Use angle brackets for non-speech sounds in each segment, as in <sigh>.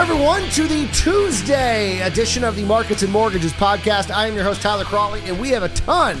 Everyone, to the Tuesday edition of the Markets and Mortgages podcast. I am your host, Tyler Crawley, and we have a ton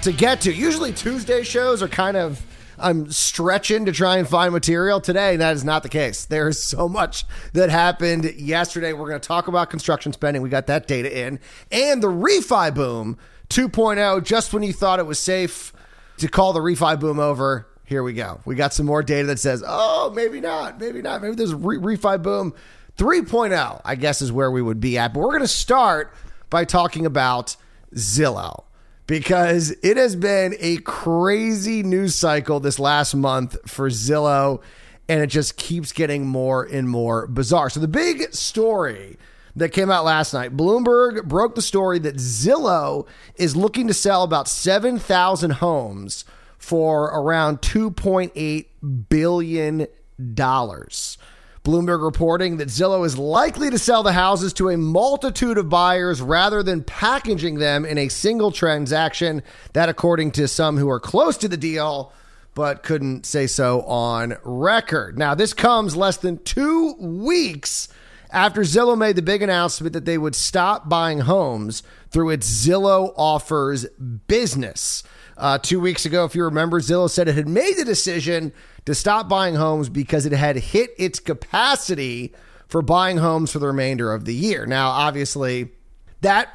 to get to. Usually, Tuesday shows are kind of, I'm stretching to try and find material. Today, that is not the case. There is so much that happened yesterday. We're going to talk about construction spending. We got that data in, and the refi boom 2.0. Just when you thought it was safe to call the refi boom over, here we go. We got some more data that says, oh, maybe not, maybe not. Maybe there's a re- refi boom 3.0, I guess, is where we would be at. But we're going to start by talking about Zillow because it has been a crazy news cycle this last month for Zillow, and it just keeps getting more and more bizarre. So, the big story that came out last night Bloomberg broke the story that Zillow is looking to sell about 7,000 homes for around $2.8 billion. Bloomberg reporting that Zillow is likely to sell the houses to a multitude of buyers rather than packaging them in a single transaction. That, according to some who are close to the deal, but couldn't say so on record. Now, this comes less than two weeks after Zillow made the big announcement that they would stop buying homes through its Zillow Offers business. Uh, two weeks ago, if you remember, Zillow said it had made the decision to stop buying homes because it had hit its capacity for buying homes for the remainder of the year. Now, obviously, that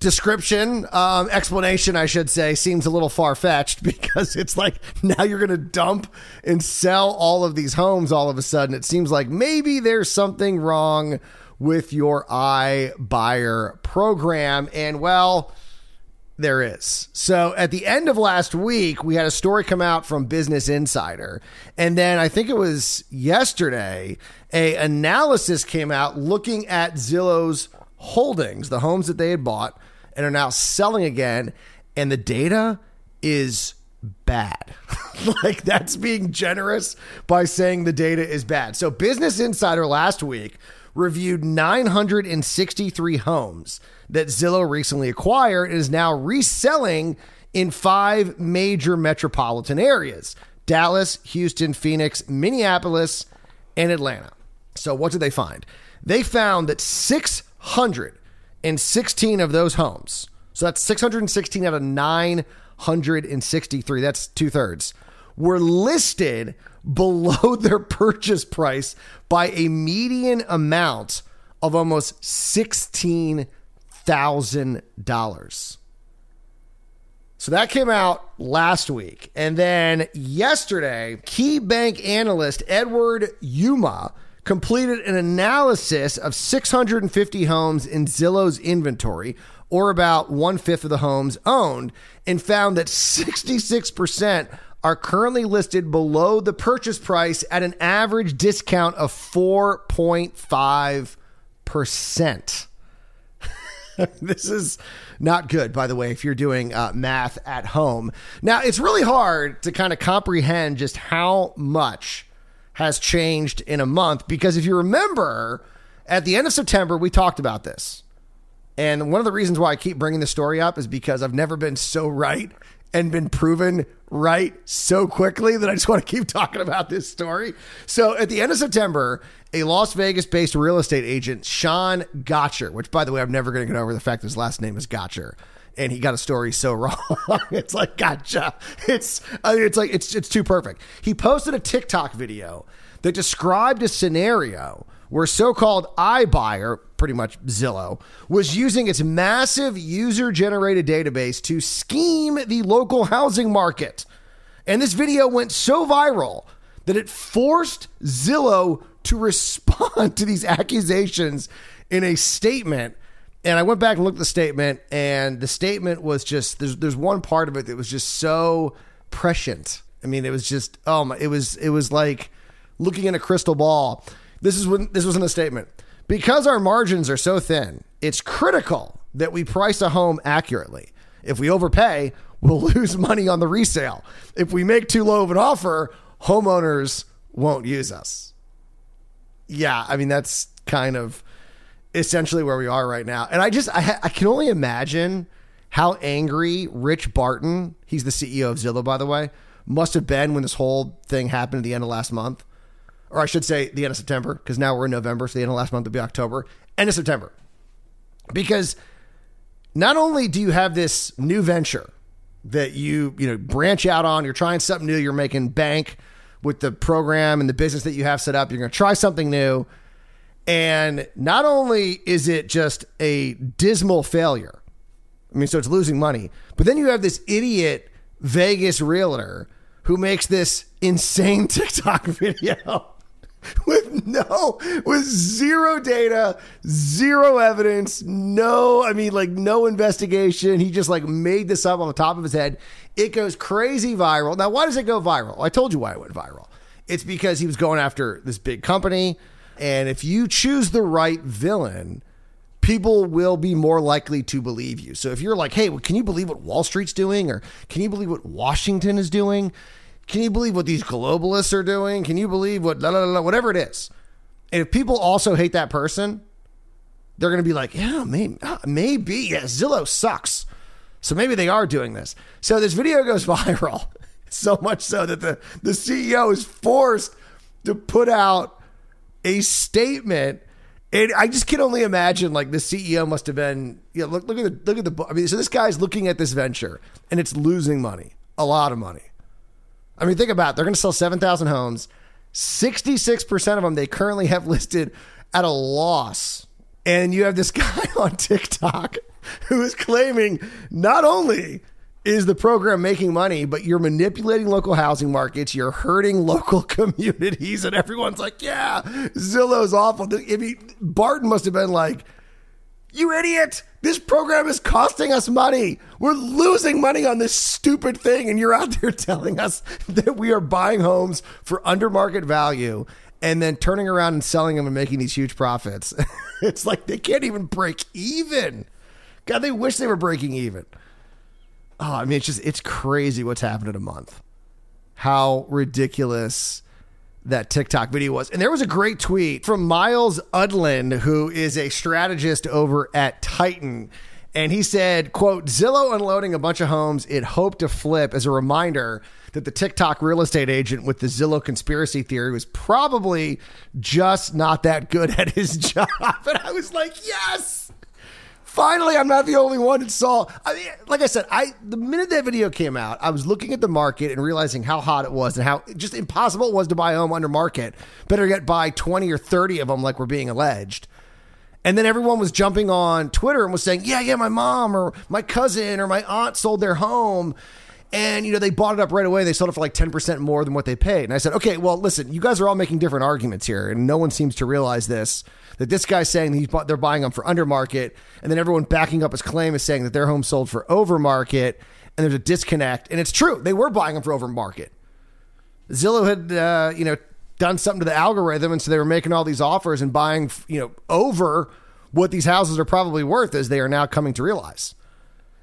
description, um, explanation, I should say, seems a little far fetched <laughs> because it's like now you're going to dump and sell all of these homes all of a sudden. It seems like maybe there's something wrong with your iBuyer program. And well, there is. So at the end of last week, we had a story come out from Business Insider, and then I think it was yesterday, a analysis came out looking at Zillow's holdings, the homes that they had bought and are now selling again, and the data is bad. <laughs> like that's being generous by saying the data is bad. So Business Insider last week reviewed 963 homes that Zillow recently acquired and is now reselling in five major metropolitan areas Dallas, Houston, Phoenix, Minneapolis, and Atlanta. So, what did they find? They found that 616 of those homes, so that's 616 out of 963, that's two thirds, were listed below <laughs> their purchase price by a median amount of almost $16,000. So that came out last week. And then yesterday, KeyBanc analyst Edward Yruma completed an analysis of 650 homes in Zillow's inventory, or about one fifth of the homes owned, and found that 66% are currently listed below the purchase price at an average discount of 4.5%. <laughs> this is not good, by the way, if you're doing uh, math at home. Now, it's really hard to kind of comprehend just how much has changed in a month because if you remember, at the end of September, we talked about this. And one of the reasons why I keep bringing this story up is because I've never been so right and been proven right so quickly that I just want to keep talking about this story. So at the end of September, a Las Vegas based real estate agent, Sean Gotcher, which by the way, I'm never going to get over the fact his last name is Gotcher. And he got a story so <laughs> wrong. it's like gotcha. It's I mean, it's like it's it's too perfect. He posted a TikTok video that described a scenario where so-called iBuyer, pretty much Zillow, was using its massive user-generated database to scheme the local housing market. And this video went so viral that it forced Zillow to <laughs> respond to these accusations in a statement. And I went back and looked at the statement, and the statement was just there's there's one part of it that was just so prescient. I mean, it was just oh my, it was it was like looking in a crystal ball. This is when this was in a statement. Because our margins are so thin, it's critical that we price a home accurately. If we overpay, we'll <laughs> lose money on the resale. If we make too low of an offer, homeowners won't use us. Yeah, I mean that's kind of essentially where we are right now. And I just I, I can only imagine how angry Rich Barton, he's the CEO of Zillow by the way, must have been when this whole thing happened at the end of last month or I should say the end of September, because now we're in November, so the end of last month would be October, end of September. Because not only do you have this new venture that you, you know, branch out on, you're trying something new, you're making bank with the program and the business that you have set up, you're going to try something new. And not only is it just a dismal failure, I mean, so it's losing money, but then you have this idiot Vegas realtor who makes this insane <laughs> TikTok video <laughs> with no with zero data, zero evidence, no, I mean like no investigation. He just like made this up on the top of his head. It goes crazy viral. Now, why does it go viral? I told you why it went viral. It's because he was going after this big company, and if you choose the right villain, people will be more likely to believe you. So if you're like, "Hey, can you believe what Wall Street's doing or can you believe what Washington is doing?" Can you believe what these globalists are doing? Can you believe what, whatever it is? And if people also hate that person, they're going to be like, yeah, maybe, uh, maybe. Yeah, Zillow sucks. So maybe they are doing this. So this video goes <laughs> viral, so much so that the, the CEO is forced to put out a statement. And I just can only imagine, like the CEO must have been. Yeah, look, look at the look at the. I mean, so this guy's looking at this venture, and it's losing money, a lot of money. I mean, think about it. They're going to sell 7,000 homes. 66% of them they currently have <laughs> listed at a loss. And you have this <laughs> guy on TikTok who is claiming not only is the program making money, but you're manipulating local housing markets, you're hurting <laughs> local communities, and everyone's like, yeah, Zillow's awful. I mean, Barton must have been like, you idiot. This program is costing us money. We're losing money on this stupid thing. And you're out there <laughs> telling us that we are buying homes for under market value and then turning around and selling them and making these huge profits. <laughs> it's like they can't even break even. God, they wish they were breaking even. Oh, I mean, it's just, it's crazy what's happened in a month. How ridiculous that TikTok video was. And there was a great tweet from Myles Udland, who is a strategist over at Titan. And he said, quote, Zillow unloading a bunch of homes it hoped to flip as a reminder that the TikTok real estate agent with the Zillow conspiracy theory was probably just not that good at his <laughs> job. And I was like, yes finally, I'm not the only one that saw. I mean, like I said, I the minute that video came out, I was looking at the market and realizing how hot it was and how just impossible it was to buy a home under market. Better get buy 20 or 30 of them, like we're being alleged. And then everyone was jumping on Twitter and was saying, "Yeah, yeah, my mom or my cousin or my aunt sold their home." And you know they bought it up right away. They sold it for like ten percent more than what they paid. And I said, okay, well, listen, you guys are all making different arguments here, and no one seems to realize this that this guy's saying he's bought, they're buying them for under market, and then everyone backing up his claim is saying that their home sold for over market, and there's a disconnect. And it's true, they were buying them for over market. Zillow had, uh, you know, done something to the algorithm, and so they were making all these offers and buying, you know, over what these houses are probably worth, as they are now coming to realize.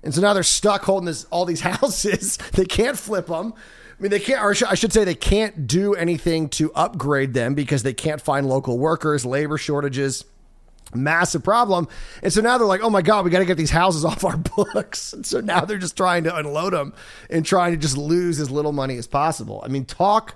And so now they're stuck holding this, all these <laughs> houses. they can't flip them. I mean, they can't, or I should say, they can't do anything to upgrade them because they can't find local workers, labor shortages, massive problem. And so now they're like, oh my God, we got to get these houses <laughs> off our books. And so now they're just trying to unload them and trying to just lose as little money as possible. I mean, talk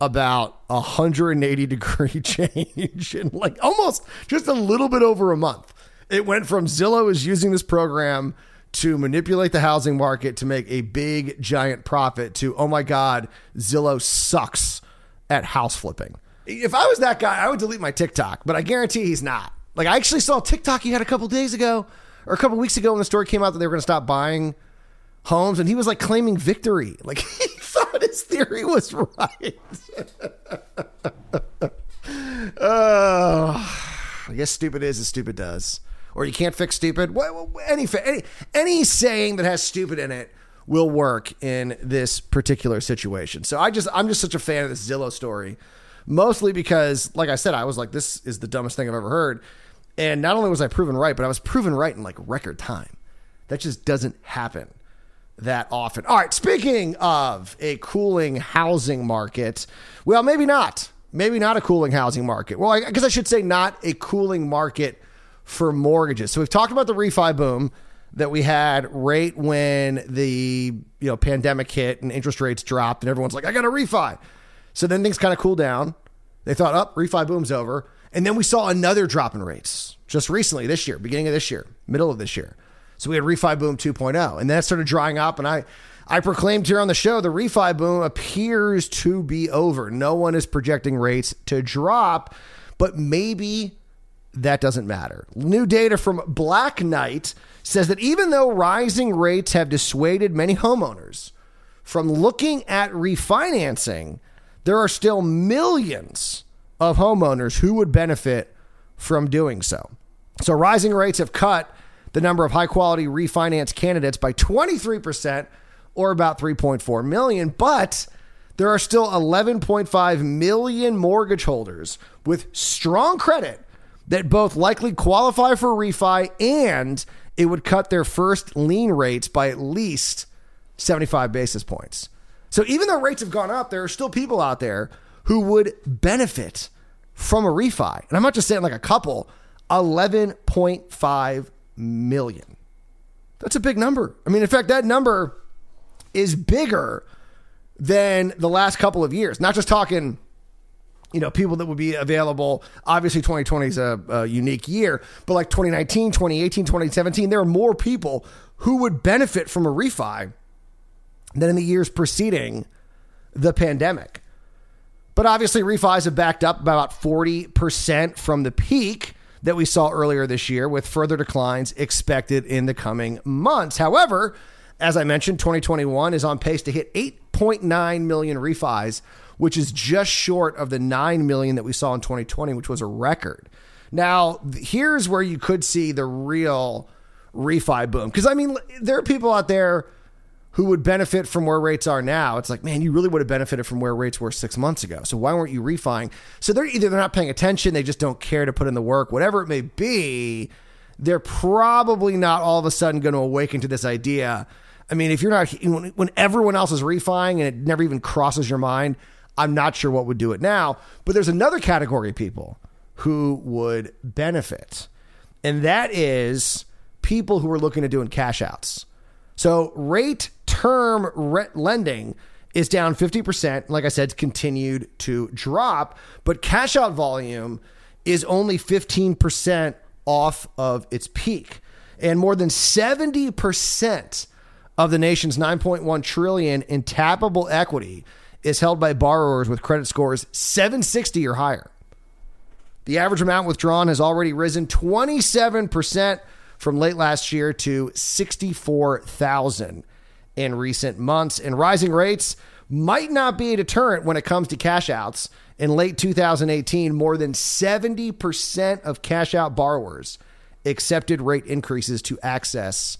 about a 180 degree <laughs> change in like almost just a little bit over a month. It went from Zillow is using this program to manipulate the housing market to make a big giant profit to oh my god zillow sucks at house flipping. If i was that guy i would delete my tiktok but i guarantee he's not. Like i actually saw tiktok he had a couple days ago or a couple weeks ago when the story came out that they were going to stop buying homes and he was like claiming victory. Like <laughs> he thought his theory was right. <laughs> Uh, i guess stupid is as stupid does or you can't fix stupid. Any, any, any saying that has stupid in it will work in this particular situation. So I just, I'm just such a fan of this Zillow story, mostly because, like I said, I was like, this is the dumbest thing I've ever heard. And not only was I proven right, but I was proven right in like record time. That just doesn't happen that often. All right, speaking of a cooling housing market, well, maybe not. Maybe not a cooling housing market. Well, I guess I should say not a cooling market for mortgages. So we've talked about the refi boom that we had right when the you know pandemic hit and interest rates dropped and everyone's like I got a refi. So then things kind of cool down They thought, up, oh, refi boom's over. And then we saw another drop in rates just recently this year, beginning of this year, middle of this year. So we had refi boom 2.0, and then it started drying up. And I, I proclaimed here on the show the refi boom appears to be over. No one is projecting rates to drop, but maybe that doesn't matter. New data from Black Knight says that even though rising rates have dissuaded many homeowners from looking at refinancing, there are still millions of homeowners who would benefit from doing so. So, rising rates have cut the number of high quality refinance candidates by 23%, or about 3.4 million, but there are still 11.5 million mortgage holders with strong credit that both likely qualify for refi and it would cut their first lien rates by at least 75 basis points. So even though rates have gone up, there are still people out there who would benefit from a refi. And I'm not just saying like a couple, 11.5 million. That's a big number. I mean, in fact, that number is bigger than the last couple of years. Not just talking, you know, people that would be available. Obviously, 2020 is a, a unique year, but like 2019, 2018, 2017, there are more people who would benefit from a refi than in the years preceding the pandemic. But obviously, refis have backed up about 40% from the peak that we saw earlier this year, with further declines expected in the coming months. However, as I mentioned, 2021 is on pace to hit 8.9 million refis, which is just short of the 9 million that we saw in 2020, which was a record. Now, here's where you could see the real refi boom. Because, I mean, there are people out there who would benefit from where rates are now. It's like, man, you really would have benefited from where rates were six months ago. So why weren't you refining? So they're either they're not paying attention, they just don't care to put in the work, whatever it may be. They're probably not all of a sudden going to awaken to this idea. I mean, if you're not when, everyone else is refining and it never even crosses your mind, I'm not sure what would do it now. But there's another category of people who would benefit, and that is people who are looking at doing cash outs. So rate term re- lending is down 50%. Like I said, continued to drop, but cash out volume is only 15% off of its peak. And more than 70% of the nation's 9.1 trillion in tappable equity is held by borrowers with credit scores 760 or higher. The average amount withdrawn has already risen 27% from late last year to 64,000 in recent months. And rising rates might not be a deterrent when it comes to cash outs. In late 2018, more than 70% of cash out borrowers accepted rate increases to access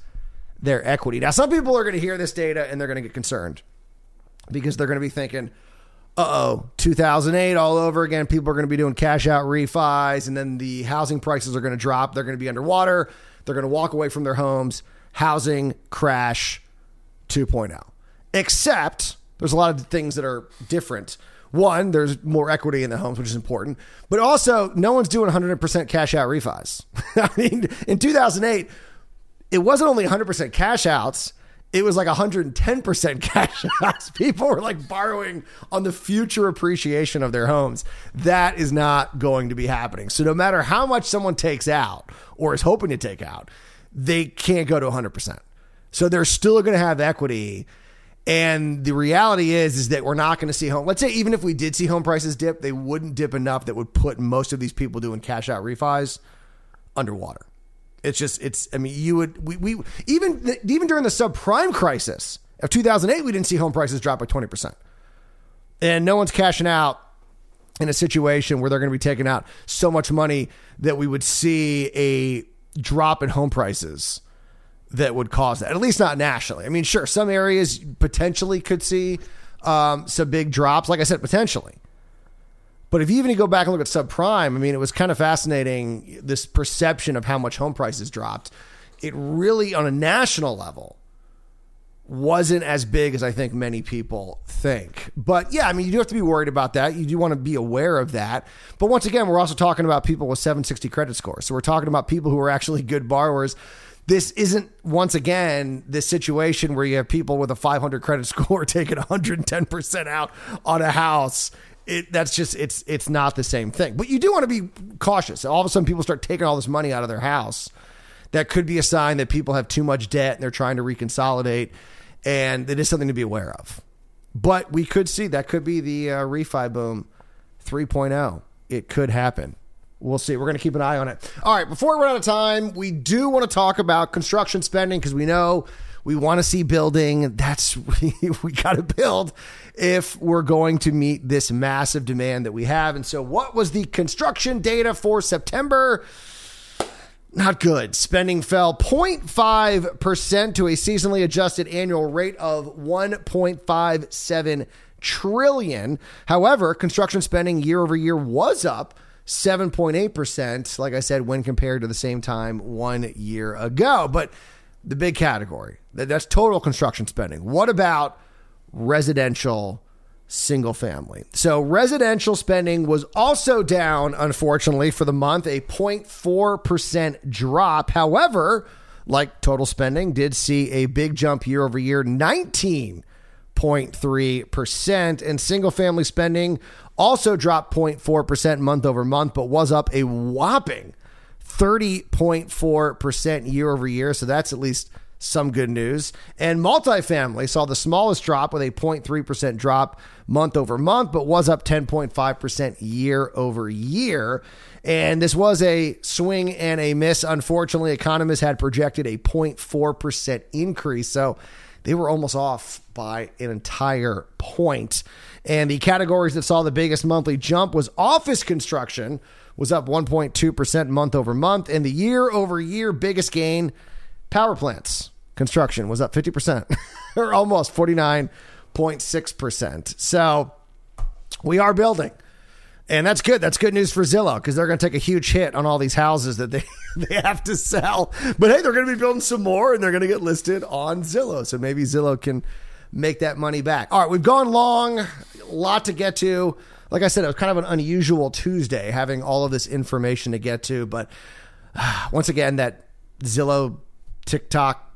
their equity. Now, some people are going to hear this data and they're going to get concerned because they're going to be thinking, uh oh, 2008 all over again. People are going to be doing cash out refis, and then the housing prices are going to drop. They're going to be underwater. They're going to walk away from their homes. Housing crash 2.0. Except there's a lot of things that are different. One, there's more equity in the homes, which is important, but also no one's doing 100% cash out refis. <laughs> I mean, in 2008, it wasn't only 100% cash outs, it was like 110% cash <laughs> outs. People were like borrowing on the future appreciation of their homes. That is not going to be happening. So no matter how much someone takes out or is hoping to take out, they can't go to 100%. So they're still going to have equity. And the reality is, is that we're not going to see home. Let's say even if we did see home prices dip, they wouldn't dip enough that would put most of these people doing cash out refis underwater. It's just it's. I mean, you would we, we even even during the subprime crisis of 2008, we didn't see home prices drop by 20 percent, and no one's cashing out in a situation where they're going to be taking out so much money that we would see a drop in home prices that would cause that. At least not nationally. I mean, sure, some areas potentially could see um, some big drops. Like I said, potentially. But if you even go back and look at subprime, I mean, it was kind of fascinating this perception of how much home prices dropped. It really, on a national level, wasn't as big as I think many people think. But yeah, I mean, you do have to be worried about that. You do want to be aware of that. But once again, we're also talking about people with 760 credit scores. So we're talking about people who are actually good borrowers. This isn't once again this situation where you have people with a 500 credit score <laughs> taking 110% out on a house it, that's just it's it's not the same thing. But you do want to be cautious. All of a sudden, people start taking all this money out of their house. That could be a sign that people have too much debt and they're trying to reconsolidate, and it is something to be aware of. But we could see that could be the uh, refi boom 3.0. It could happen. We'll see. We're going to keep an eye on it. All right. Before we run out of time, we do want to talk about construction spending because we know we want to see building. That's <laughs> we got to build if we're going to meet this massive demand that we have. And so, what was the construction data for September? Not good. Spending fell 0.5% to a seasonally adjusted annual rate of 1.57 trillion. However, construction spending year over year was up 7.8%, like I said, when compared to the same time one year ago. But the big category, that's total construction spending. What about residential single family. So residential spending was also down, unfortunately, for the month, a 0.4% drop. However, like total spending, did see a big jump year over year, 19.3%. And single family spending also dropped 0.4% month over month, but was up a whopping 30.4% year over year. So that's at least some good news. And multifamily saw the smallest drop with a 0.3% drop month over month, but was up 10.5% year over year. And this was a swing and a miss. Unfortunately, economists had projected a 0.4% increase. So they were almost off by an entire point. And the categories that saw the biggest monthly jump was office construction was up 1.2% month over month and the year over year biggest gain power plants construction was up 50% <laughs> or almost 49.6%. So we are building. And that's good. That's good news for Zillow because they're going to take a huge hit on all these houses that they, <laughs> they have to sell. But hey, they're going to be building some more and they're going to get listed on Zillow. So maybe Zillow can make that money back. All right, we've gone long, a lot to get to. Like I said, it was kind of an unusual Tuesday having all of this information to get to. But <sighs> once again, that Zillow TikTok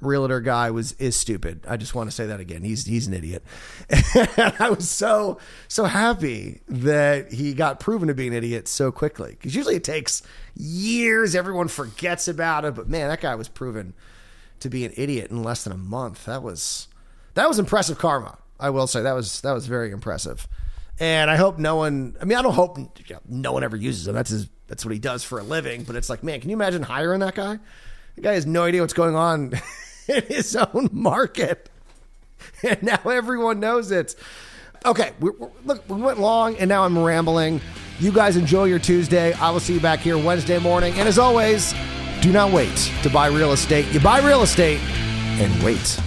realtor guy was is stupid. I just want to say that again. He's he's an idiot. <laughs> And I was so so happy that he got proven to be an idiot so quickly. Because usually it takes years. Everyone forgets about it. But man, that guy was proven to be an idiot in less than a month. That was that was impressive karma. I will say that was that was very impressive. And I hope no one. I mean, I don't hope you know, no one ever uses him. That's his. That's what he does for a living. But it's like, man, can you imagine hiring that guy? The guy has no idea what's going on <laughs> in his own market. And now everyone knows it. Okay, we look, we went long and now I'm rambling. You guys enjoy your Tuesday. I will see you back here Wednesday morning. And as always, do not wait to buy real estate. You buy real estate and wait.